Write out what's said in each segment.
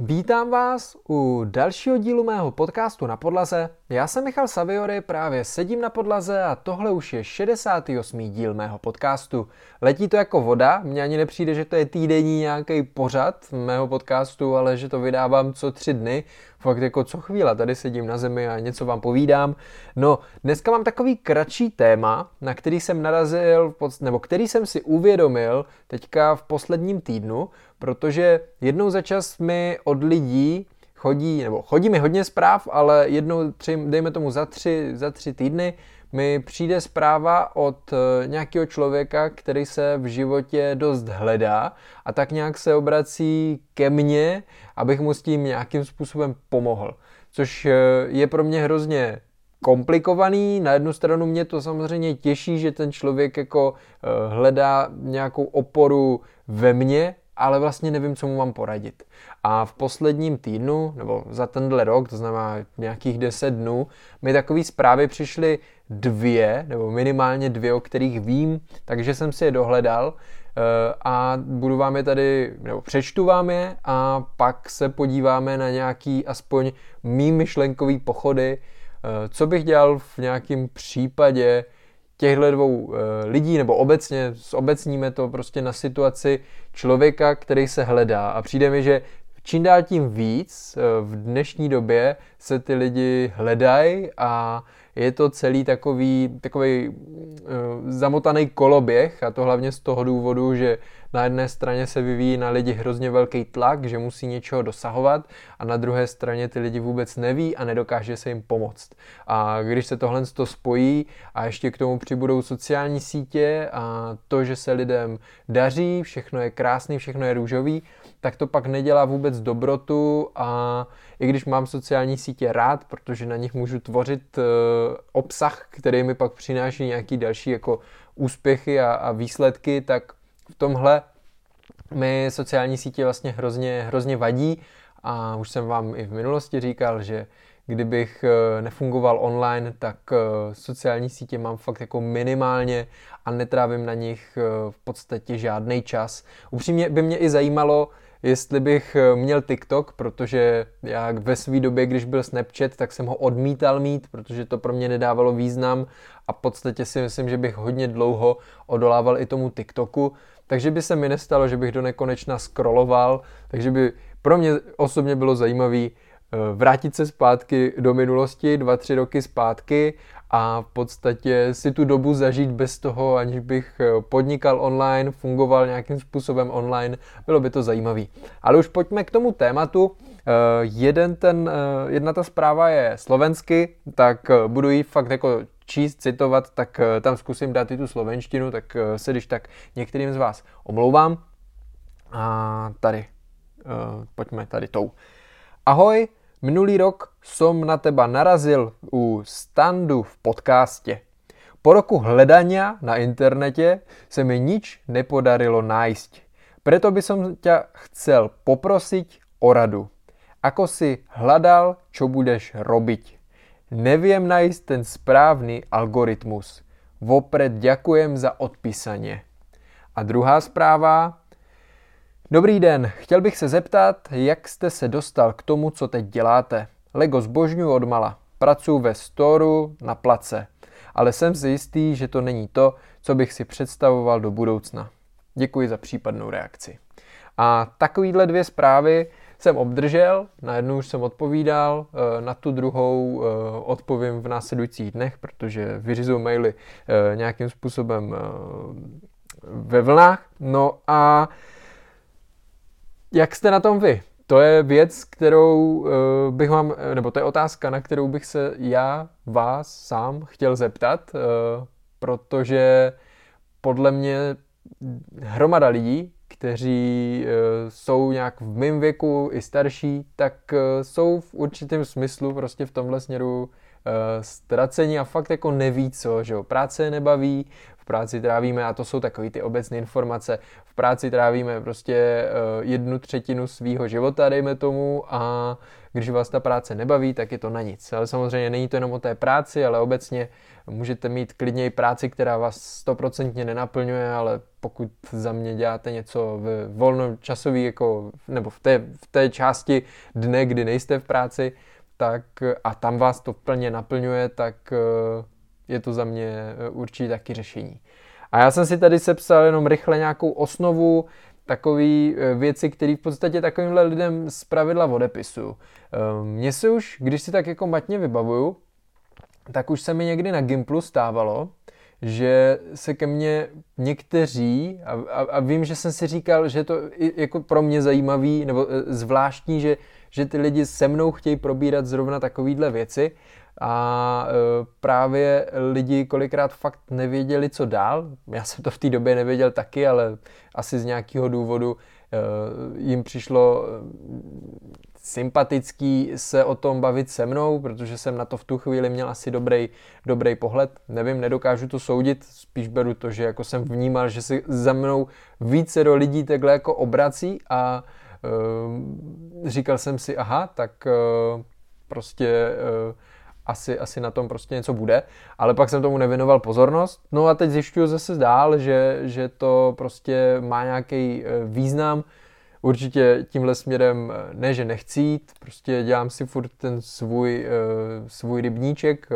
Vítám vás u dalšího dílu mého podcastu na podlaze. Já jsem Michal Saviory, právě sedím na podlaze a tohle už je 68. díl mého podcastu. Letí to jako voda, mně ani nepřijde, že to je týdenní nějaký pořad mého podcastu, ale že to vydávám co tři dny, fakt jako co chvíle, tady sedím na zemi a něco vám povídám. No, dneska mám takový kratší téma, na který jsem narazil, nebo který jsem si uvědomil teďka v posledním týdnu, protože jednou za čas mi od lidí chodí, nebo chodí mi hodně zpráv, ale jednou, tři, dejme tomu za tři, za tři týdny, mi přijde zpráva od eh, nějakého člověka, který se v životě dost hledá a tak nějak se obrací ke mně, abych mu s tím nějakým způsobem pomohl. Což eh, je pro mě hrozně komplikovaný. Na jednu stranu mě to samozřejmě těší, že ten člověk jako eh, hledá nějakou oporu ve mně, ale vlastně nevím, co mu mám poradit. A v posledním týdnu, nebo za tenhle rok, to znamená nějakých 10 dnů, mi takové zprávy přišly dvě, nebo minimálně dvě, o kterých vím, takže jsem si je dohledal eh, a budu vám je tady, nebo přečtu vám je a pak se podíváme na nějaký aspoň mý myšlenkový pochody, eh, co bych dělal v nějakém případě, těchto dvou e, lidí, nebo obecně, zobecníme to prostě na situaci člověka, který se hledá. A přijde mi, že čím dál tím víc e, v dnešní době se ty lidi hledají a je to celý takový, takový uh, zamotaný koloběh a to hlavně z toho důvodu, že na jedné straně se vyvíjí na lidi hrozně velký tlak, že musí něčeho dosahovat a na druhé straně ty lidi vůbec neví a nedokáže se jim pomoct. A když se tohle to spojí a ještě k tomu přibudou sociální sítě a to, že se lidem daří, všechno je krásný, všechno je růžový, tak to pak nedělá vůbec dobrotu a i když mám sociální sítě rád, protože na nich můžu tvořit uh, obsah, který mi pak přináší nějaký další jako úspěchy a, a výsledky, tak v tomhle mi sociální sítě vlastně hrozně, hrozně vadí a už jsem vám i v minulosti říkal, že kdybych eh, nefungoval online, tak eh, sociální sítě mám fakt jako minimálně a netrávím na nich v podstatě žádný čas. Upřímně by mě i zajímalo, jestli bych eh, měl TikTok, protože já ve své době, když byl Snapchat, tak jsem ho odmítal mít, protože to pro mě nedávalo význam a v podstatě si myslím, že bych hodně dlouho odolával i tomu TikToku, takže by se mi nestalo, že bych do nekonečna scrolloval, takže by pro mě osobně bylo zajímavé eh, vrátit se zpátky do minulosti, dva, tři roky zpátky a v podstatě si tu dobu zažít bez toho, aniž bych eh, podnikal online, fungoval nějakým způsobem online, bylo by to zajímavý. Ale už pojďme k tomu tématu. Eh, jeden ten, eh, jedna ta zpráva je slovensky, tak budu ji fakt jako číst, citovat, tak tam zkusím dát i tu slovenštinu, tak se když tak některým z vás omlouvám. A tady, pojďme tady tou. Ahoj, Minulý rok som na teba narazil u standu v podcaste. Po roku hledania na internete se mi nič nepodarilo nájsť. Preto by som ťa chcel poprosiť o radu. Ako si hľadal, čo budeš robiť. Neviem nájsť ten správny algoritmus. Vopred ďakujem za odpísanie. A druhá správa, Dobrý den, chtěl bych se zeptat, jak jste se dostal k tomu, co teď děláte. Lego zbožňuji od mala. Pracuji ve storu na place. Ale jsem si jistý, že to není to, co bych si představoval do budoucna. Děkuji za případnou reakci. A takovýhle dvě zprávy jsem obdržel, na jednu už jsem odpovídal, eh, na tu druhou eh, odpovím v následujících dnech, protože vyřizuju maily eh, nějakým způsobem ve vlnách. No a jak jste na tom vy? To je věc, kterou uh, bych vám, nebo to je otázka, na kterou bych se já vás sám chtěl zeptat, uh, protože podle mě hromada lidí, kteří jsou nějak v mém věku i starší, tak jsou v určitém smyslu prostě v tomhle směru ztracení a fakt jako neví co, že jo, práce nebaví, v práci trávíme, a to jsou takové ty obecné informace, v práci trávíme prostě jednu třetinu svého života, dejme tomu, a když vás ta práce nebaví, tak je to na nic. Ale samozřejmě není to jenom o té práci, ale obecně můžete mít klidně i práci, která vás stoprocentně nenaplňuje, ale pokud za mě děláte něco v volnočasový, jako, nebo v té, v té části dne, kdy nejste v práci, tak a tam vás to plně naplňuje, tak eh, je to za mě eh, určitě taky řešení. A já jsem si tady sepsal jenom rychle nějakou osnovu, takové eh, věci, které v podstatě takovýmhle lidem z pravidla odepisu. Mně se už, když si tak jako matně vybavuju, tak už se mi někdy na Gimplu stávalo, že se ke mně někteří, a, a, a vím, že jsem si říkal, že je to jako pro mě zajímavý nebo zvláštní, že, že ty lidi se mnou chtějí probírat zrovna takovýhle věci a e, právě lidi kolikrát fakt nevěděli, co dál. Já jsem to v té době nevěděl taky, ale asi z nějakého důvodu e, jim přišlo sympatický se o tom bavit se mnou, protože jsem na to v tu chvíli měl asi dobrý, dobrý pohled. Nevím, nedokážu to soudit, spíš beru to, že jako jsem vnímal, že se za mnou více do lidí takhle jako obrací a uh, říkal jsem si, aha, tak uh, prostě uh, asi, asi na tom prostě něco bude, ale pak jsem tomu nevěnoval pozornost. No a teď zjišťuju zase dál, že, že to prostě má nějaký význam, určitě tímhle směrem eh, ne, že nechci jít, prostě dělám si furt ten svůj, svůj rybníček,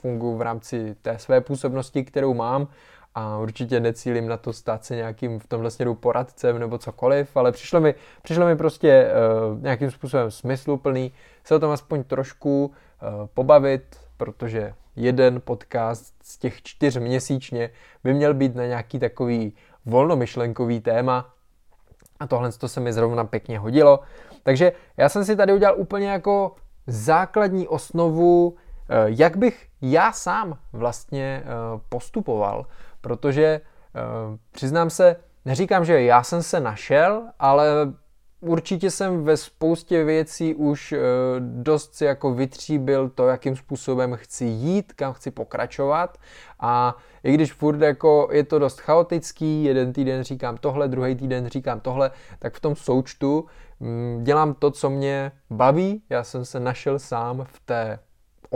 funguji v rámci té své působnosti, kterou mám a určitě necílím na to stát se nějakým v tomhle směru poradcem nebo cokoliv, ale přišlo mi, přišlo mi prostě uh, nějakým způsobem smysluplný se o tom aspoň trošku uh, pobavit, protože jeden podcast z těch čtyř měsíčně by měl být na nějaký takový volnomyšlenkový téma, a tohle to se mi zrovna pěkně hodilo. Takže já jsem si tady udělal úplně jako základní osnovu, eh, jak bych já sám vlastně postupoval, protože eh, přiznám se, neříkám, že já jsem se našel, ale určitě jsem ve spoustě věcí už dost si jako vytříbil to, jakým způsobem chci jít, kam chci pokračovat a i když furt jako je to dost chaotický, jeden týden říkám tohle, druhý týden říkám tohle, tak v tom součtu mm, dělám to, co mě baví. Já jsem se našel sám v té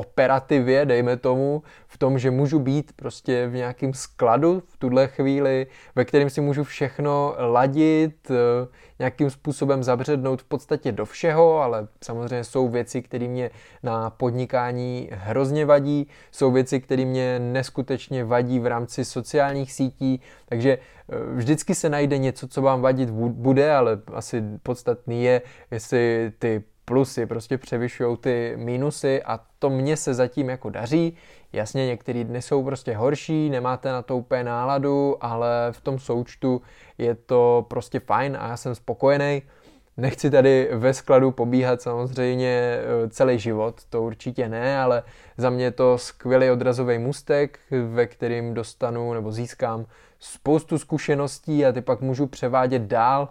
operativě, dejme tomu, v tom, že můžu být prostě v nějakém skladu v tuhle chvíli, ve kterém si můžu všechno ladit, eh, nějakým způsobem zabřednout v podstatě do všeho, ale samozřejmě jsou věci, které mě na podnikání hrozně vadí, jsou věci, které mě neskutečně vadí v rámci sociálních sítí, takže eh, vždycky se najde něco, co vám vadit bude, ale asi podstatný je, jestli ty plusy prostě převyšují ty mínusy a to mně se zatím jako daří. Jasně, některé dny jsou prostě horší, nemáte na to úplně náladu, ale v tom součtu je to prostě fajn a já jsem spokojený. Nechci tady ve skladu pobíhat samozřejmě eh, celý život, to určitě ne, ale za mě je to skvělý odrazový můstek, ve kterým dostanu nebo získám spoustu zkušeností a ty pak můžu převádět dál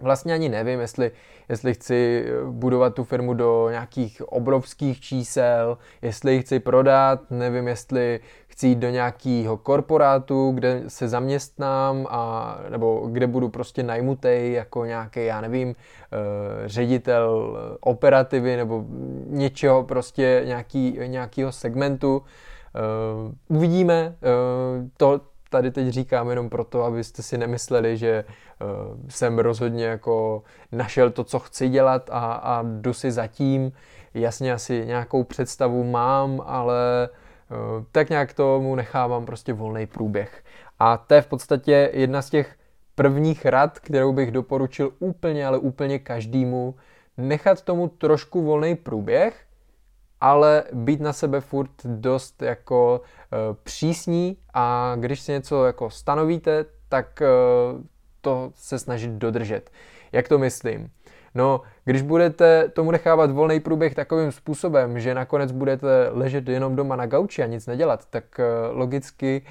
vlastně ani nevím, jestli, jestli chci budovat tu firmu do nějakých obrovských čísel, jestli ji chci prodat, nevím, jestli chci jít do nějakého korporátu, kde se zaměstnám, a, nebo kde budu prostě najmutej jako nějaký, já nevím, uh, ředitel operativy nebo něčeho prostě nějaký, nějakého segmentu. Uh, uvidíme, to, tady teď říkám jenom proto, abyste si nemysleli, že uh, jsem rozhodně jako našel to, co chci dělat a, a jdu si zatím. Jasně asi nějakou představu mám, ale uh, tak nějak tomu nechávám prostě volný průběh. A to je v podstatě jedna z těch prvních rad, kterou bych doporučil úplně, ale úplně každému, nechat tomu trošku volný průběh, ale být na sebe furt dost jako uh, přísní a když si něco jako stanovíte, tak uh, to se snažit dodržet. Jak to myslím? No, když budete tomu nechávat volný průběh takovým způsobem, že nakonec budete ležet jenom doma na gauči a nic nedělat, tak uh, logicky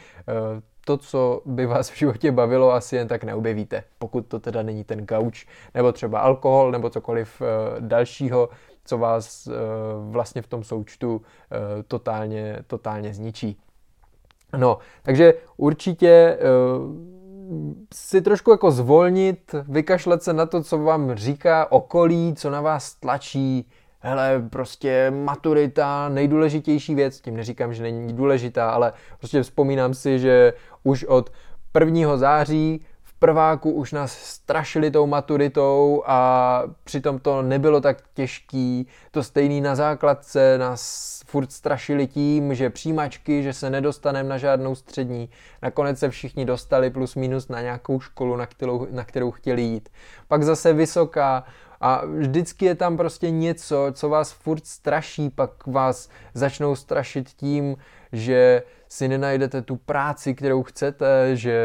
to, co by vás v životě bavilo, asi jen tak neobjevíte, pokud to teda není ten gauč, nebo třeba alkohol, nebo cokoliv dalšího, co vás uh, vlastně v tom součtu uh, totálně, totálně zničí. No, takže určitě uh, si trošku jako zvolnit, vykašlet se na to, co vám říká okolí, co na vás tlačí, hele, prostě maturita, nejdůležitější věc, tím neříkám, že není důležitá, ale prostě vzpomínám si, že už od 1. září prváku už nás strašili tou maturitou a přitom to nebylo tak těžký. To stejný na základce nás furt strašili tím, že přijímačky, že se nedostaneme na žádnou střední. Nakonec se všichni dostali plus minus na nějakou školu, na kterou, na kterou chtěli jít. Pak zase vysoká, a vždycky je tam prostě něco, co vás furt straší, pak vás začnou strašit tím, že si nenajdete tu práci, kterou chcete, že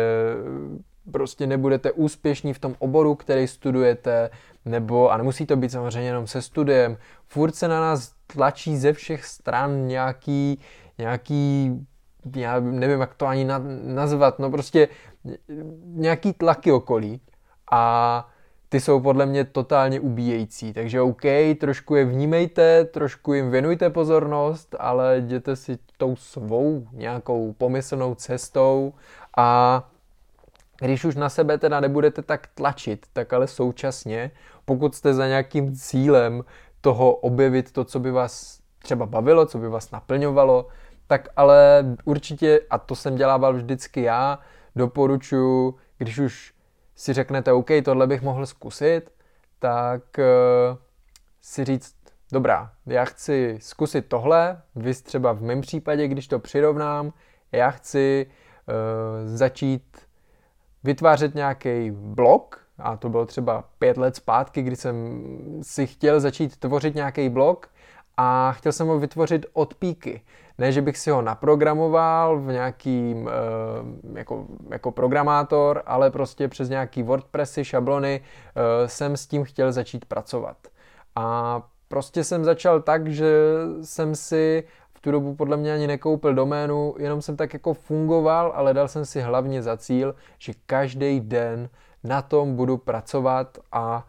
prostě nebudete úspěšní v tom oboru, který studujete, nebo, a nemusí to být samozřejmě jenom se studiem, furt se na nás tlačí ze všech stran nějaký, nějaký já nevím, jak to ani nazvat, no prostě nějaký tlaky okolí a ty jsou podle mě totálně ubíjející. Takže OK, trošku je vnímejte, trošku jim věnujte pozornost, ale jděte si tou svou nějakou pomyslnou cestou a když už na sebe teda nebudete tak tlačit, tak ale současně, pokud jste za nějakým cílem toho objevit to, co by vás třeba bavilo, co by vás naplňovalo, tak ale určitě, a to jsem dělával vždycky já, doporučuji, když už si řeknete, OK, tohle bych mohl zkusit, tak uh, si říct, dobrá, já chci zkusit tohle, vy třeba v mém případě, když to přirovnám, já chci uh, začít vytvářet nějaký blog, a to bylo třeba pět let zpátky, kdy jsem si chtěl začít tvořit nějaký blog a chtěl jsem ho vytvořit od píky. Ne, že bych si ho naprogramoval v nějakým e, jako, jako programátor, ale prostě přes nějaký WordPressy, šablony e, jsem s tím chtěl začít pracovat. A prostě jsem začal tak, že jsem si tu dobu podle mě ani nekoupil doménu, jenom jsem tak jako fungoval, ale dal jsem si hlavně za cíl, že každý den na tom budu pracovat a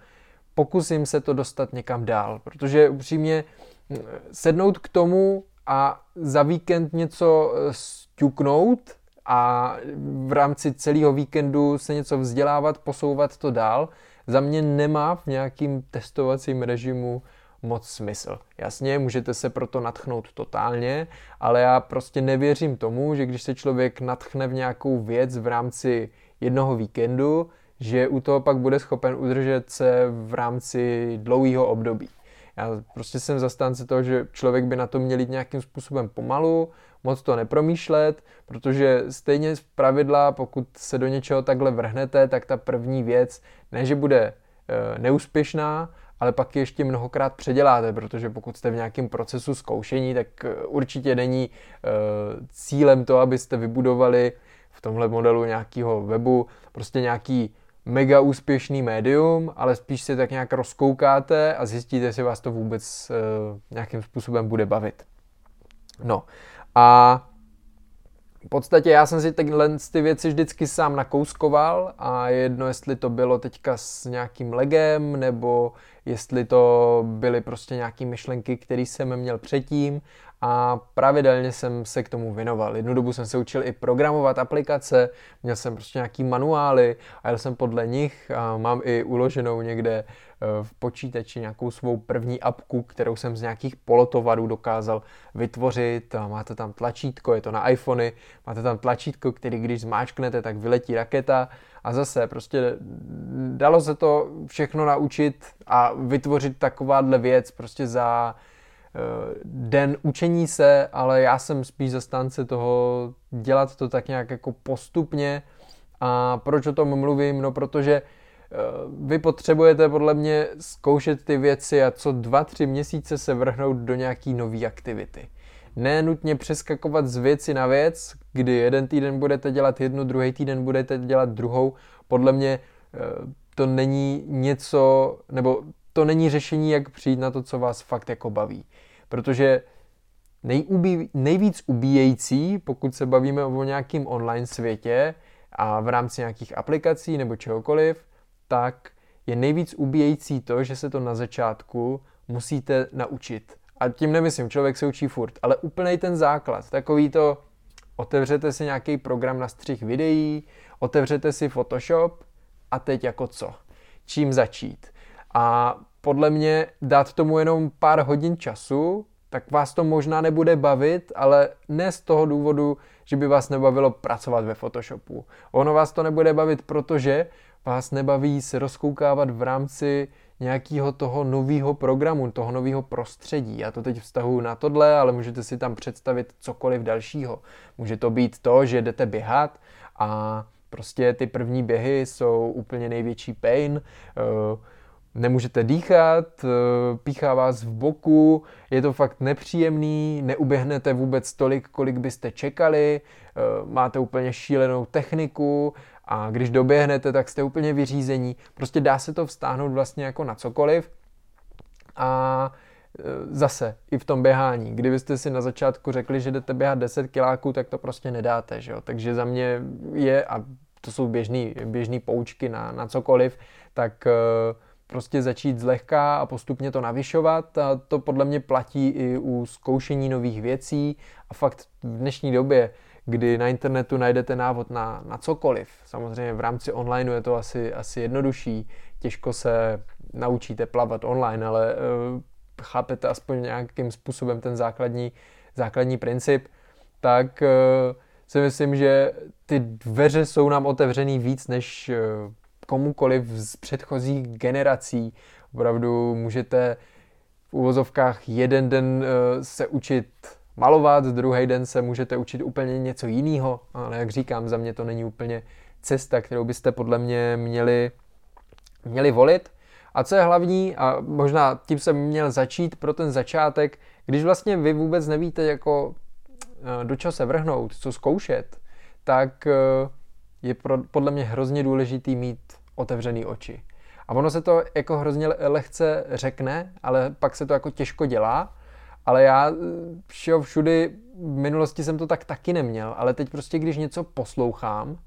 pokusím se to dostat někam dál, protože upřímně sednout k tomu a za víkend něco eh, stuknout a v rámci celého víkendu se něco vzdělávat, posouvat to dál, za mě nemá v nějakým testovacím režimu moc smysl. Jasně, můžete se proto natchnout totálně, ale já prostě nevěřím tomu, že když se člověk natchne v nějakou věc v rámci jednoho víkendu, že u toho pak bude schopen udržet se v rámci dlouhého období. Já prostě jsem zastánce toho, že člověk by na to měl jít nějakým způsobem pomalu, moc to nepromýšlet, protože stejně z pravidla, pokud se do něčeho takhle vrhnete, tak ta první věc ne, že bude e, neúspěšná, ale pak ještě mnohokrát předěláte, protože pokud jste v nějakém procesu zkoušení, tak e, určitě není e, cílem to, abyste vybudovali v tomhle modelu nějakého webu prostě nějaký mega úspěšný médium, ale spíš si tak nějak rozkoukáte a zjistíte, jestli vás to vůbec uh, nějakým způsobem bude bavit. No a v podstatě já jsem si tyhle ty věci vždycky sám nakouskoval a jedno, jestli to bylo teďka s nějakým legem, nebo jestli to byly prostě nějaké myšlenky, které jsem měl předtím a pravidelně jsem se k tomu věnoval. Jednu dobu jsem se učil i programovat aplikace, měl jsem prostě nějaký manuály a jel jsem podle nich a mám i uloženou někde v počítači nějakou svou první apku, kterou jsem z nějakých polotovarů dokázal vytvořit máte tam tlačítko, je to na iPhony, máte tam tlačítko, který když zmáčknete, tak vyletí raketa a zase prostě dalo se to všechno naučit a vytvořit takováhle věc prostě za Eh, den učení se, ale já jsem spíš zastánce toho dělat to tak nějak jako postupně. A proč o tom mluvím? No protože eh, vy potřebujete podle mě zkoušet ty věci a co dva, tři měsíce se vrhnout do nějaký nové aktivity. Ne nutně přeskakovat z věci na věc, kdy jeden týden budete dělat jednu, druhý týden budete dělat druhou. Podle mě eh, to není něco, nebo to není řešení, jak přijít na to, co vás fakt jako baví. Protože nejubí, nejvíc ubíjející, pokud se bavíme o nějakém online světě a v rámci nějakých aplikací nebo čehokoliv, tak je nejvíc ubíjející to, že se to na začátku musíte naučit. A tím nemyslím, člověk se učí furt, ale úplný ten základ, takový to, otevřete si nějaký program na střih videí, otevřete si Photoshop a teď jako co? Čím začít? A podle mě dát tomu jenom pár hodin času, tak vás to možná nebude bavit, ale ne z toho důvodu, že by vás nebavilo pracovat ve Photoshopu. Ono vás to nebude bavit, protože vás nebaví se rozkoukávat v rámci nějakého toho nového programu, toho nového prostředí. Já to teď vztahuji na tohle, ale můžete si tam představit cokoliv dalšího. Může to být to, že jdete běhat a prostě ty první běhy jsou úplně největší pain. Uh, nemůžete dýchat, eh, píchá vás v boku, je to fakt nepříjemný, neuběhnete vůbec tolik, kolik byste čekali, eh, máte úplně šílenou techniku a když doběhnete, tak jste úplně vyřízení. Prostě dá se to vztáhnout vlastně jako na cokoliv. A eh, zase i v tom běhání. Kdybyste si na začátku řekli, že jdete běhat 10 kiláků, tak to prostě nedáte. Že jo? Takže za mě je, a to jsou běžný, běžný poučky na, na cokoliv, tak uh, prostě začít zlehka a postupně to navyšovat a to podle mě platí i u zkoušení nových věcí a fakt v dnešní době, kdy na internetu najdete návod na, na cokoliv. Samozřejmě v rámci online je to asi, asi jednodušší, těžko se naučíte plavat online, ale uh, chápete aspoň nějakým způsobem ten základní, základní princip, tak uh, si myslím, že ty dveře jsou nám otevřený víc než uh, komukoliv z předchozích generací. Opravdu můžete v uvozovkách jeden den eh, se učit malovat, druhý den se můžete učit úplně něco jiného, ale jak říkám, za mě to není úplně cesta, kterou byste podle mě měli, měli volit. A co je hlavní, a možná tím jsem měl začít pro ten začátek, když vlastně vy vůbec nevíte, jako eh, do čeho se vrhnout, co zkoušet, tak eh, je pro, podle mě hrozně důležitý mít otevřený oči. A ono se to jako hrozně lehce řekne, ale pak se to jako těžko dělá. Ale já všeho všudy, v minulosti jsem to tak taky neměl, ale teď prostě, když něco poslouchám,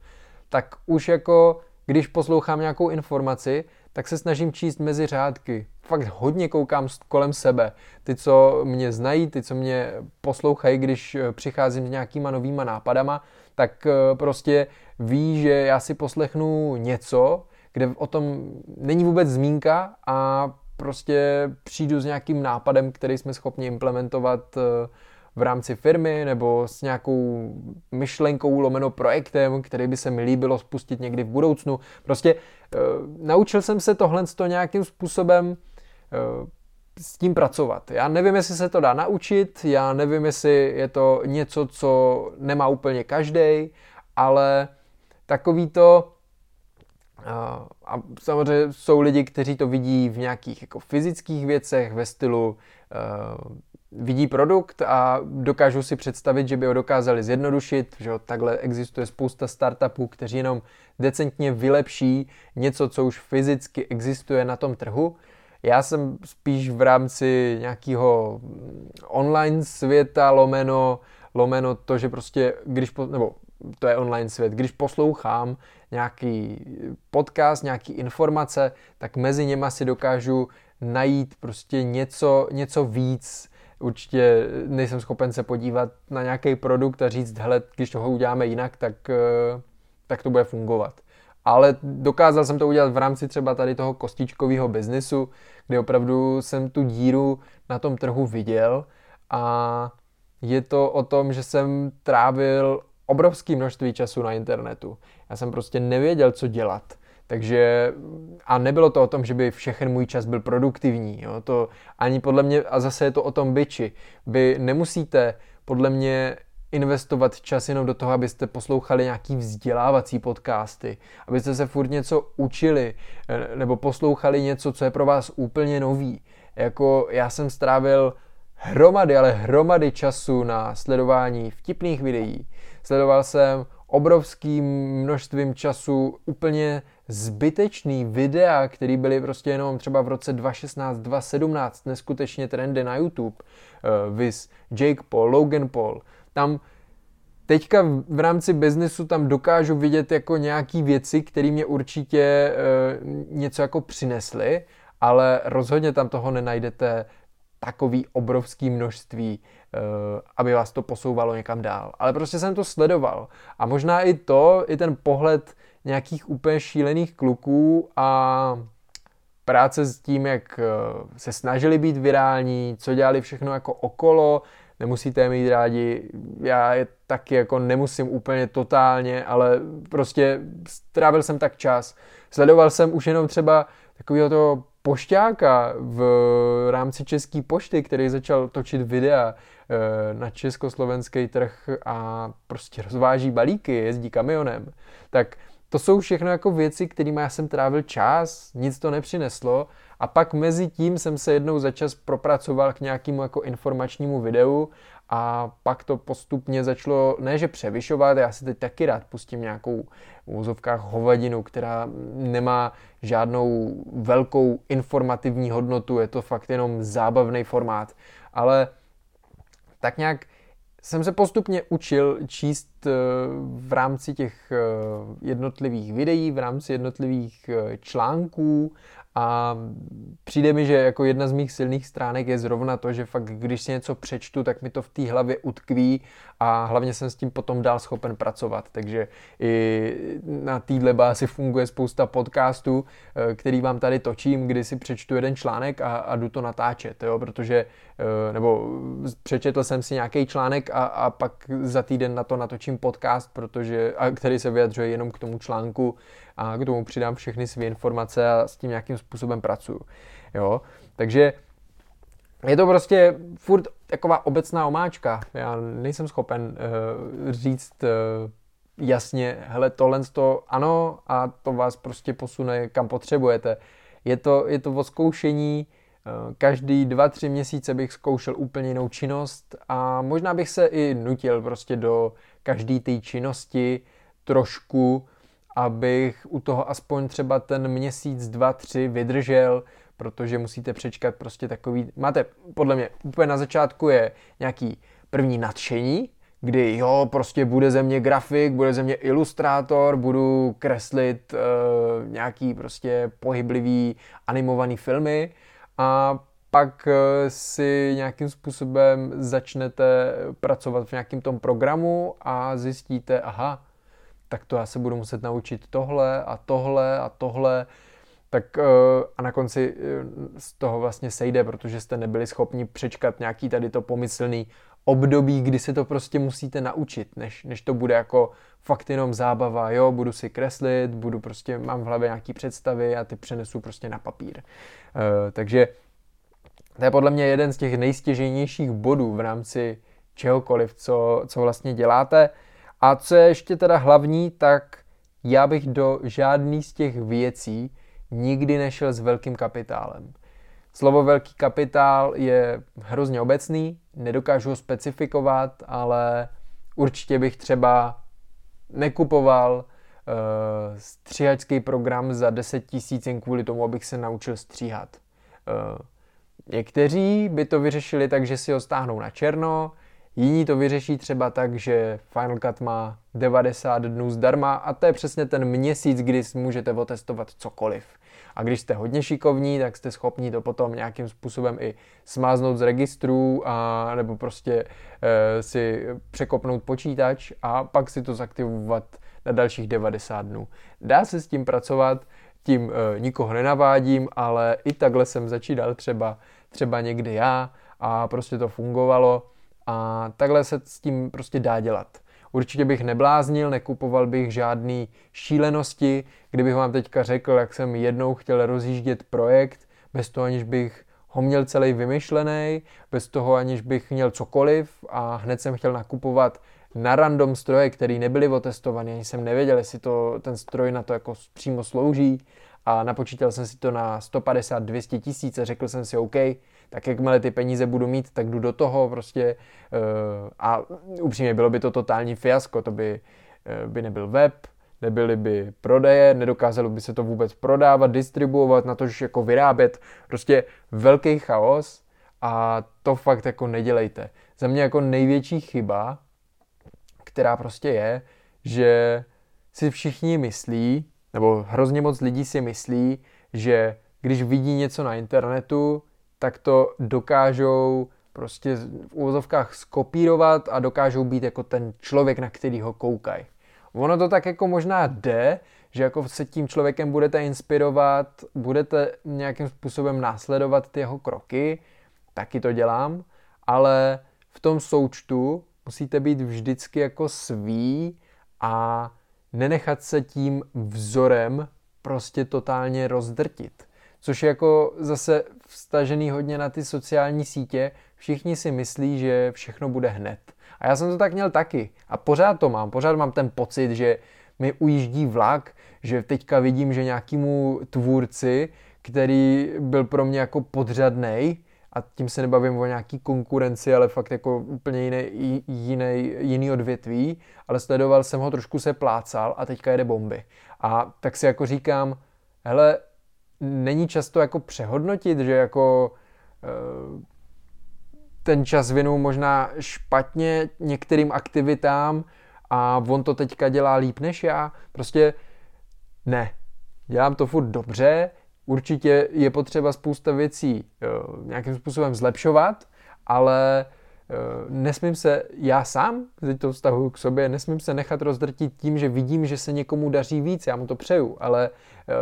tak už jako, když poslouchám nějakou informaci, tak se snažím číst mezi řádky. Fakt hodně koukám kolem sebe. Ty, co mě znají, ty, co mě poslouchají, když přicházím s nějakýma novýma nápadama, tak eh, prostě ví, že já si poslechnu něco, kde o tom není vůbec zmínka a prostě přijdu s nějakým nápadem, který jsme schopni implementovat eh, v rámci firmy nebo s nějakou myšlenkou lomeno projektem, který by se mi líbilo spustit někdy v budoucnu. Prostě e, naučil jsem se tohle to nějakým způsobem e, s tím pracovat. Já nevím, jestli se to dá naučit, já nevím, jestli je to něco, co nemá úplně každý, ale takový to a samozřejmě jsou lidi, kteří to vidí v nějakých jako fyzických věcech, ve stylu uh, vidí produkt a dokážou si představit, že by ho dokázali zjednodušit, že takhle existuje spousta startupů, kteří jenom decentně vylepší něco, co už fyzicky existuje na tom trhu. Já jsem spíš v rámci nějakého online světa lomeno, lomeno to, že prostě, když, nebo to je online svět, když poslouchám nějaký podcast, nějaký informace, tak mezi něma si dokážu najít prostě něco, něco víc. Určitě nejsem schopen se podívat na nějaký produkt a říct, hele, když toho uděláme jinak, tak, eh, tak to bude fungovat. Ale dokázal jsem to udělat v rámci třeba tady toho kostičkového biznesu, kde opravdu jsem tu díru na tom trhu viděl a je to o tom, že jsem trávil obrovské množství času na internetu. Já jsem prostě nevěděl, co dělat. Takže a nebylo to o tom, že by všechen můj čas byl produktivní. Jo? To ani podle mě, a zase je to o tom byči. Vy nemusíte podle mě investovat čas jenom do toho, abyste poslouchali nějaký vzdělávací podcasty, abyste se furt něco učili nebo poslouchali něco, co je pro vás úplně nový. Jako já jsem strávil hromady, ale hromady času na sledování vtipných videí. Sledoval jsem obrovským množstvím času úplně zbytečný videa, které byly prostě jenom třeba v roce 2016, 2017 neskutečně trendy na YouTube. Uh, vis Jake Paul, Logan Paul. Tam teďka v rámci biznesu tam dokážu vidět jako nějaký věci, které mě určitě uh, něco jako přinesly, ale rozhodně tam toho nenajdete takový obrovský množství, eh, aby vás to posouvalo někam dál. Ale prostě jsem to sledoval. A možná i to, i ten pohled nějakých úplně šílených kluků a práce s tím, jak eh, se snažili být virální, co dělali všechno jako okolo, nemusíte mít rádi, já je taky jako nemusím úplně totálně, ale prostě strávil jsem tak čas. Sledoval jsem už jenom třeba takového toho pošťáka v rámci České pošty, který začal točit videa eh, na československý trh a prostě rozváží balíky, jezdí kamionem. Tak to jsou všechno jako věci, kterými já jsem trávil čas, nic to nepřineslo a pak mezi tím jsem se jednou za čas propracoval k nějakému jako informačnímu videu a pak to postupně začalo, ne že převyšovat, já si teď taky rád pustím nějakou v úzovkách hovadinu, která nemá žádnou velkou informativní hodnotu, je to fakt jenom zábavný formát, ale tak nějak jsem se postupně učil číst eh, v rámci těch eh, jednotlivých videí, v rámci jednotlivých eh, článků a přijde mi, že jako jedna z mých silných stránek je zrovna to, že fakt když si něco přečtu, tak mi to v té hlavě utkví a hlavně jsem s tím potom dál schopen pracovat. Takže i na téhle bázi funguje spousta podcastů, eh, který vám tady točím, kdy si přečtu jeden článek a, a jdu to natáčet, jo? protože eh, nebo přečetl jsem si nějaký článek a, a pak za týden na to natočím podcast, protože, a který se vyjadřuje jenom k tomu článku a k tomu přidám všechny své informace a s tím nějakým způsobem pracuju. Jo? Takže je to prostě furt taková obecná omáčka. Já nejsem schopen uh, říct uh, jasně, hele, tohle to ano a to vás prostě posune kam potřebujete. Je to, je to o zkoušení, uh, každý dva, tři měsíce bych zkoušel úplně jinou činnost a možná bych se i nutil prostě do každé té činnosti trošku abych u toho aspoň třeba ten měsíc, dva, tři vydržel, protože musíte přečkat prostě takový, máte podle mě úplně na začátku je nějaký první nadšení, kdy jo, prostě bude ze mě grafik, bude ze mě ilustrátor, budu kreslit uh, nějaký prostě pohyblivý animovaný filmy a pak eh, si nějakým způsobem začnete pracovat v nějakém tom programu a zjistíte, aha, tak to já se budu muset naučit tohle a tohle a tohle. Tak eh, a na konci eh, z toho vlastně sejde, protože jste nebyli schopni přečkat nějaký tady to pomyslný období, kdy se to prostě musíte naučit, než, než to bude jako fakt jenom zábava, jo, budu si kreslit, budu prostě, mám v hlavě nějaký představy a ty přenesu prostě na papír. Uh, takže to je podle mě jeden z těch nejstěžejnějších bodů v rámci čehokoliv, co, co vlastně děláte. A co je ještě teda hlavní, tak já bych do žádný z těch věcí nikdy nešel s velkým kapitálem. Slovo velký kapitál je hrozně obecný, nedokážu ho specifikovat, ale určitě bych třeba nekupoval uh, stříhačský program za 10 tisíc jen kvůli tomu, abych se naučil stříhat. Uh, někteří by to vyřešili tak, že si ho stáhnou na černo, Jiní to vyřeší třeba tak, že Final Cut má 90 dnů zdarma a to je přesně ten měsíc, kdy můžete otestovat cokoliv. A když jste hodně šikovní, tak jste schopni to potom nějakým způsobem i smáznout z registrů a nebo prostě e, si překopnout počítač a pak si to zaktivovat na dalších 90 dnů. Dá se s tím pracovat, tím e, nikoho nenavádím, ale i takhle jsem začínal třeba, třeba někdy já a prostě to fungovalo a takhle se s tím prostě dá dělat. Určitě bych nebláznil, nekupoval bych žádný šílenosti, kdybych vám teďka řekl, jak jsem jednou chtěl rozjíždět projekt, bez toho aniž bych ho měl celý vymyšlený, bez toho aniž bych měl cokoliv a hned jsem chtěl nakupovat na random stroje, které nebyly otestované, ani jsem nevěděl, jestli to, ten stroj na to jako přímo slouží a napočítal jsem si to na 150-200 tisíc a řekl jsem si OK, tak jakmile ty peníze budu mít, tak jdu do toho prostě uh, a upřímně bylo by to totální fiasko, to by, uh, by nebyl web, nebyly by prodeje, nedokázalo by se to vůbec prodávat, distribuovat, na to, že jako vyrábět, prostě velký chaos a to fakt jako nedělejte. Za mě jako největší chyba, která prostě je, že si všichni myslí, nebo hrozně moc lidí si myslí, že když vidí něco na internetu, tak to dokážou prostě v úvozovkách skopírovat a dokážou být jako ten člověk, na který ho koukají. Ono to tak jako možná jde, že jako se tím člověkem budete inspirovat, budete nějakým způsobem následovat ty jeho kroky, taky to dělám, ale v tom součtu musíte být vždycky jako svý a nenechat se tím vzorem prostě totálně rozdrtit. Což je jako zase vstažený hodně na ty sociální sítě. Všichni si myslí, že všechno bude hned. A já jsem to tak měl taky. A pořád to mám. Pořád mám ten pocit, že mi ujíždí vlak, že teďka vidím, že nějakýmu tvůrci, který byl pro mě jako podřadnej, a tím se nebavím o nějaký konkurenci, ale fakt jako úplně jiný, jiný, jiný odvětví, ale sledoval jsem ho, trošku se plácal a teďka jede bomby. A tak si jako říkám, hele, není často jako přehodnotit, že jako eh, ten čas věnu možná špatně některým aktivitám a on to teďka dělá líp než já. Prostě ne. Dělám to furt dobře, určitě je potřeba spousta věcí uh, nějakým způsobem zlepšovat, ale uh, nesmím se, já sám, teď to vztahuji k sobě, nesmím se nechat rozdrtit tím, že vidím, že se někomu daří víc, já mu to přeju, ale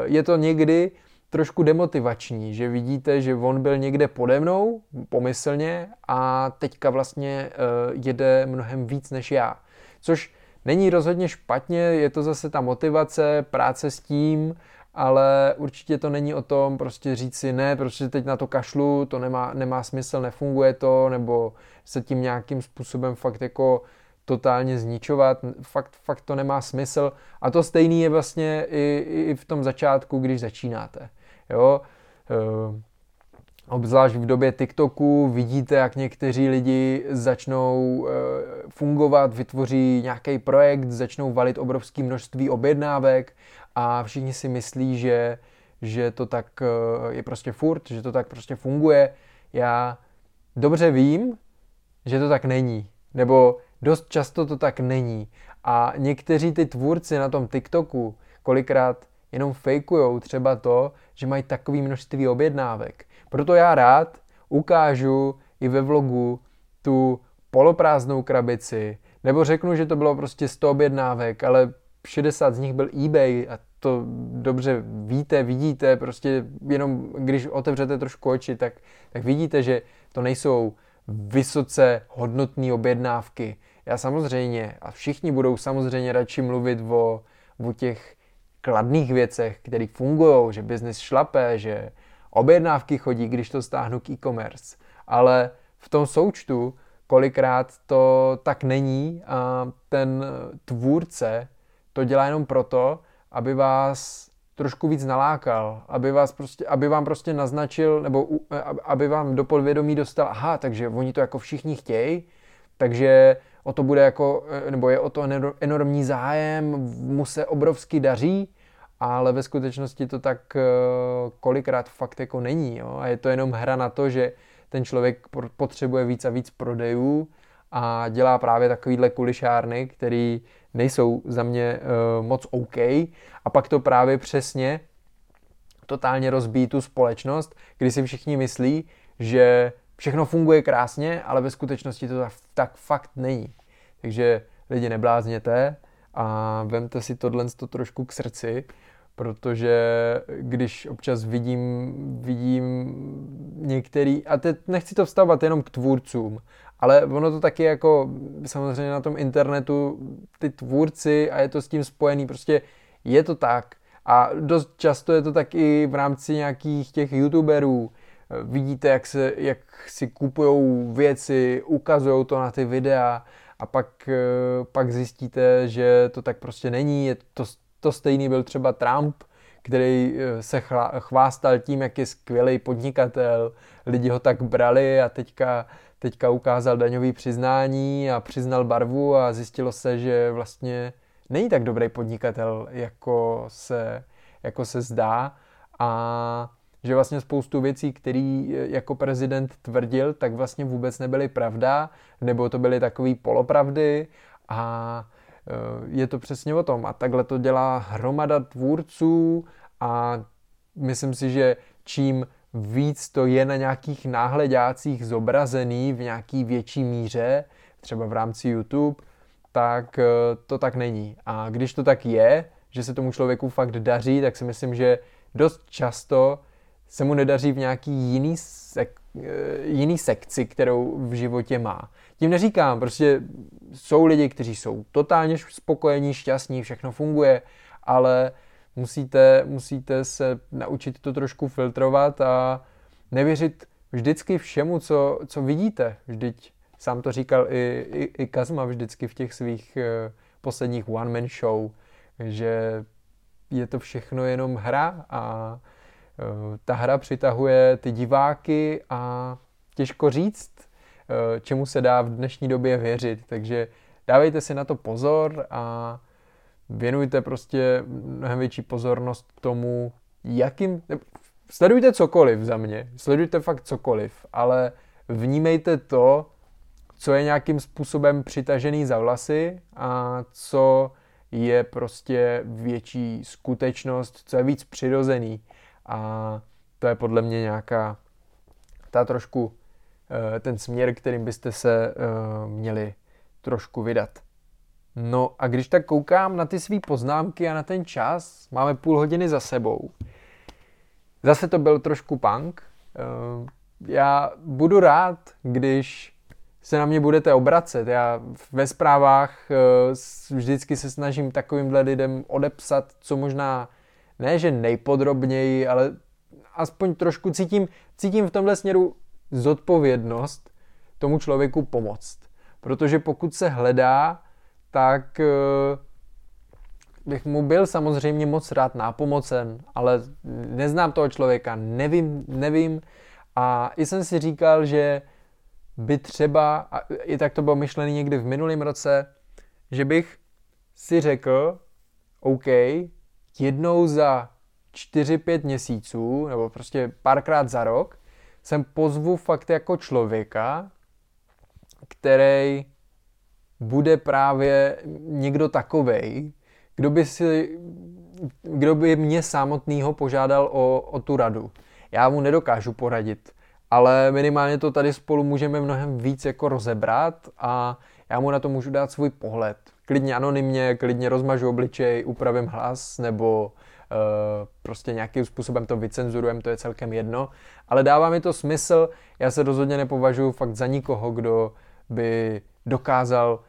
je to někdy trošku demotivační, že vidíte, že on byl někde pode mnou, pomyslně, a teďka vlastně uh, jede mnohem víc než já. Což není rozhodně špatně, je to zase ta motivace, práce s tím, ale určitě to není o tom prostě říct si ne, protože teď na to kašlu, to nemá, nemá smysl, nefunguje to, nebo se tím nějakým způsobem fakt jako totálně zničovat, fakt, fakt to nemá smysl. A to stejný je vlastně i, i v tom začátku, když začínáte. Jo? E, obzvlášť v době TikToku vidíte, jak někteří lidi začnou e, fungovat, vytvoří nějaký projekt, začnou valit obrovské množství objednávek a všichni si myslí, že, že to tak e, je prostě furt, že to tak prostě funguje. Já dobře vím, že to tak není. Nebo dost často to tak není. A někteří ty tvůrci na tom TikToku kolikrát jenom fejkujou třeba to, že mají takové množství objednávek. Proto já rád ukážu i ve vlogu tu poloprázdnou krabici, nebo řeknu, že to bylo prostě 100 objednávek, ale 60 z nich byl eBay a to dobře víte, vidíte, prostě jenom když otevřete trošku oči, tak, tak vidíte, že to nejsou vysoce hodnotné objednávky. Já samozřejmě, a všichni budou samozřejmě radši mluvit o, o těch kladných věcech, které fungují, že biznis šlape, že objednávky chodí, když to stáhnu k e-commerce. Ale v tom součtu kolikrát to tak není a ten tvůrce to dělá jenom proto, aby vás trošku víc nalákal, aby, vás prostě, aby vám prostě naznačil, nebo aby vám do podvědomí dostal, aha, takže oni to jako všichni chtějí, takže o to bude jako, nebo je o to enormní zájem, mu se obrovsky daří, ale ve skutečnosti to tak eh, kolikrát fakt jako není. Jo? A je to jenom hra na to, že ten člověk potřebuje víc a víc prodejů a dělá právě takovýhle kulišárny, který nejsou za mě uh, moc OK a pak to právě přesně totálně rozbíjí tu společnost, kdy si všichni myslí, že všechno funguje krásně, ale ve skutečnosti to tak, tak fakt není. Takže lidi neblázněte a vemte si tohle to trošku k srdci, protože když občas vidím, vidím některý, a teď nechci to vstávat jenom k tvůrcům, ale ono to taky jako samozřejmě na tom internetu ty tvůrci a je to s tím spojený, prostě je to tak. A dost často je to tak i v rámci nějakých těch youtuberů. Vidíte, jak, se, jak si kupují věci, ukazují to na ty videa a pak, pak zjistíte, že to tak prostě není. Je to, to stejný byl třeba Trump, který se chvástal tím, jak je skvělý podnikatel. Lidi ho tak brali a teďka teďka ukázal daňový přiznání a přiznal barvu a zjistilo se, že vlastně není tak dobrý podnikatel, jako se, jako se zdá a že vlastně spoustu věcí, které jako prezident tvrdil, tak vlastně vůbec nebyly pravda, nebo to byly takové polopravdy a e, je to přesně o tom. A takhle to dělá hromada tvůrců a myslím si, že čím víc to je na nějakých náhledácích zobrazený v nějaký větší míře, třeba v rámci YouTube, tak eh, to tak není. A když to tak je, že se tomu člověku fakt daří, tak si myslím, že dost často se mu nedaří v nějaký jiný, sek- eh, jiný sekci, kterou v životě má. Tím neříkám, prostě jsou lidi, kteří jsou totálně spokojení, šťastní, všechno funguje, ale musíte, musíte se naučit to trošku filtrovat a nevěřit vždycky všemu, co, co vidíte. Vždyť sám to říkal i, i, i Kazma vždycky v těch svých uh, posledních one-man show, že je to všechno jenom hra a uh, ta hra přitahuje ty diváky a těžko říct, uh, čemu se dá v dnešní době věřit. Takže dávejte si na to pozor a věnujte prostě mnohem větší pozornost tomu, jakým... Sledujte cokoliv za mě, sledujte fakt cokoliv, ale vnímejte to, co je nějakým způsobem přitažený za vlasy a co je prostě větší skutečnost, co je víc přirozený. A to je podle mě nějaká ta trošku eh, ten směr, kterým byste se eh, měli trošku vydat. No a když tak koukám na ty své poznámky a na ten čas, máme půl hodiny za sebou. Zase to byl trošku punk. Eh, já budu rád, když se na mě budete obracet. Já ve zprávách eh, vždycky se snažím takovýmhle lidem odepsat, co možná ne, že nejpodrobněji, ale aspoň trošku cítím, cítím v tomhle směru zodpovědnost tomu člověku pomoct. Protože pokud se hledá, tak eh, bych mu byl samozřejmě moc rád nápomocen, ale neznám toho člověka, nevím, nevím. A i jsem si říkal, že by třeba, a i tak to bylo myšlené někdy v minulém roce, že bych si řekl, OK, jednou za 4-5 měsíců, nebo prostě párkrát za rok, jsem pozvu fakt jako člověka, který bude právě někdo takovej, kdo by si, kdo by mě samotného požádal o, o tu radu. Já mu nedokážu poradit ale minimálně to tady spolu můžeme mnohem víc jako rozebrat a já mu na to můžu dát svůj pohled. Klidně anonymně, klidně rozmažu obličej, upravím hlas nebo uh, prostě nějakým způsobem to vycenzurujem, to je celkem jedno. Ale dává mi to smysl, já se rozhodně nepovažuji fakt za nikoho, kdo by dokázal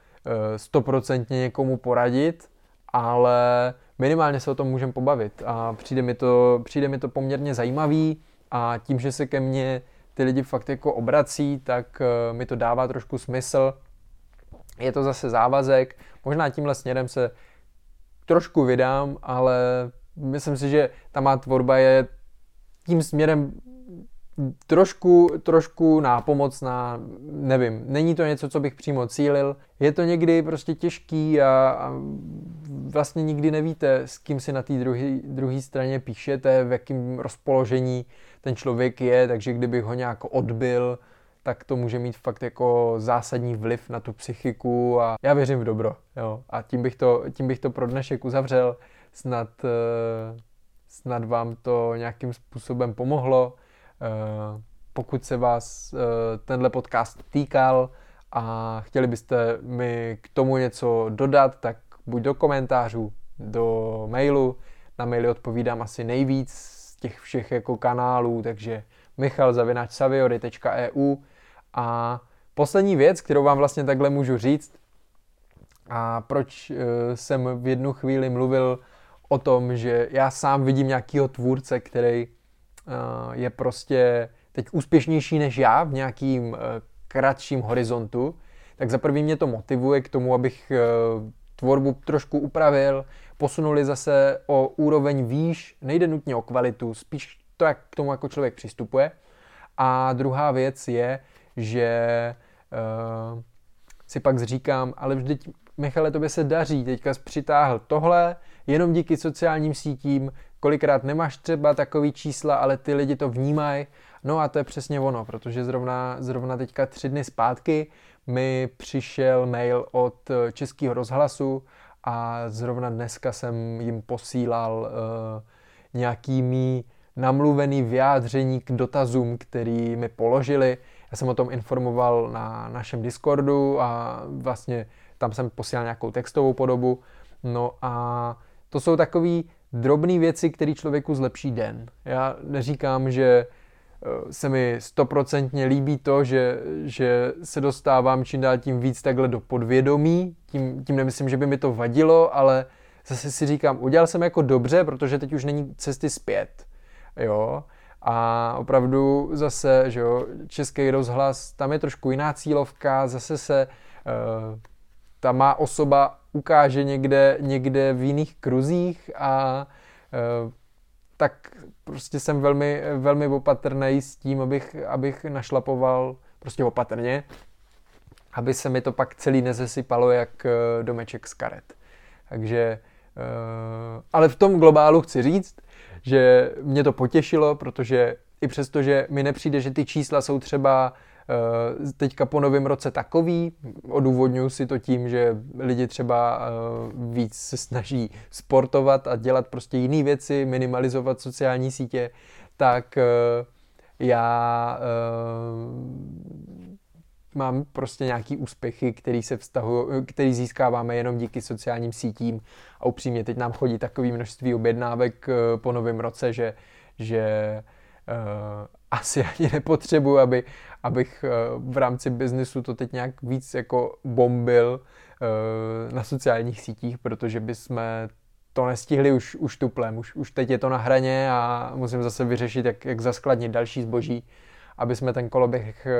stoprocentně uh, někomu poradit, ale minimálně se o tom můžeme pobavit a přijde mi to, přijde mi to poměrně zajímavý a tím, že se ke mně ty lidi fakt jako obrací, tak eh, mi to dává trošku smysl. Je to zase závazek, možná tímhle směrem se trošku vydám, ale myslím si, že ta má tvorba je tím směrem trošku, trošku nápomocná, nevím, není to něco, co bych přímo cílil, je to někdy prostě těžký a, a vlastně nikdy nevíte, s kým si na té druhé straně píšete, v jakém rozpoložení ten člověk je, takže kdybych ho nějak odbil, tak to může mít fakt jako zásadní vliv na tu psychiku a já věřím v dobro. Jo. A tím bych, to, tím bych to pro dnešek uzavřel. Snad, eh, snad vám to nějakým způsobem pomohlo. Eh, pokud se vás eh, tenhle podcast týkal a chtěli byste mi k tomu něco dodat, tak buď do komentářů, do mailu. Na maily odpovídám asi nejvíc, těch všech jako kanálů, takže michalzavináčsaviory.eu a poslední věc, kterou vám vlastně takhle můžu říct a proč uh, jsem v jednu chvíli mluvil o tom, že já sám vidím nějakého tvůrce, který je prostě teď úspěšnější než já v nějakým uh, kratším horizontu, tak za prvý mě to motivuje k tomu, abych uh, tvorbu trošku upravil, posunuli zase o úroveň výš, nejde nutně o kvalitu, spíš to, jak k tomu jako člověk přistupuje. A druhá věc je, že uh, si pak říkám, ale vždyť Michale, tobě se daří, teďka přitáhl tohle, jenom díky sociálním sítím, kolikrát nemáš třeba takový čísla, ale ty lidi to vnímají. No a to je přesně ono, protože zrovna, zrovna teďka tři dny zpátky mi přišel mail od Českého rozhlasu a zrovna dneska jsem jim posílal uh, nějaký mý namluvený vyjádření k dotazům, který mi položili. Já jsem o tom informoval na našem Discordu a vlastně tam jsem posílal nějakou textovou podobu. No a to jsou takové drobné věci, které člověku zlepší den. Já neříkám, že eh, se mi stoprocentně líbí to, že, že se dostávám čím dál tím víc takhle do podvědomí. Tím, tím nemyslím, že by mi to vadilo, ale zase si říkám, udělal jsem jako dobře, protože teď už není cesty zpět. Jo, a opravdu zase, že jo, český rozhlas, tam je trošku jiná cílovka, zase se uh, ta má osoba ukáže někde, někde v jiných kruzích a uh, tak prostě jsem velmi, velmi opatrný s tím, abych, abych našlapoval prostě opatrně, aby se mi to pak celý nezesypalo jak eh, domeček z karet. Takže, uh, ale v tom globálu chci říct, že mě to potěšilo, protože i přesto, že mi nepřijde, že ty čísla jsou třeba teďka po novém roce takový, odůvodňuji si to tím, že lidi třeba uh, víc se snaží sportovat a dělat prostě jiné věci, minimalizovat sociální sítě, tak uh, já mám prostě nějaký úspěchy, který se vztahu, který získáváme jenom díky sociálním sítím. A upřímně teď nám chodí takové množství objednávek eh, po novém roce, že, že uh, asi ani nepotřebuji, aby, abych uh, v rámci biznesu to teď nějak víc jako bombil uh, na sociálních sítích, protože bychom to nestihli už, už tuplem, už, už teď je to na hraně a musím zase vyřešit, jak, jak zaskladnit další zboží, aby jsme ten koloběh eh,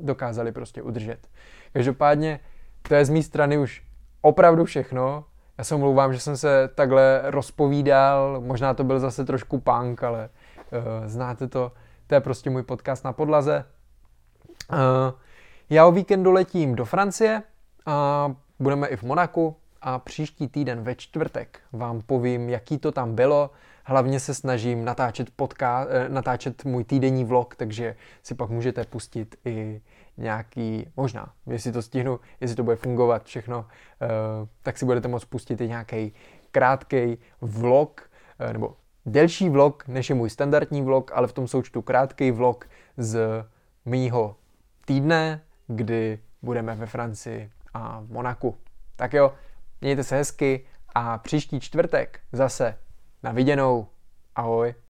dokázali prostě udržet. Každopádně to je z mé strany už opravdu všechno. Já se omlouvám, že jsem se takhle rozpovídal, možná to byl zase trošku punk, ale uh, znáte to, to je prostě můj podcast na podlaze. Uh, já o víkendu letím do Francie a budeme i v Monaku a příští týden ve čtvrtek vám povím, jaký to tam bylo, Hlavně se snažím natáčet, podka- eh, natáčet můj týdenní vlog, takže si pak můžete pustit i nějaký, možná, jestli to stihnu, jestli to bude fungovat všechno, eh, tak si budete moct pustit i nějaký krátký vlog, eh, nebo delší vlog, než je můj standardní vlog, ale v tom součtu krátký vlog z mýho týdne, kdy budeme ve Francii a v Monaku. Tak jo, mějte se hezky a příští čtvrtek zase na viděnou. Ahoj.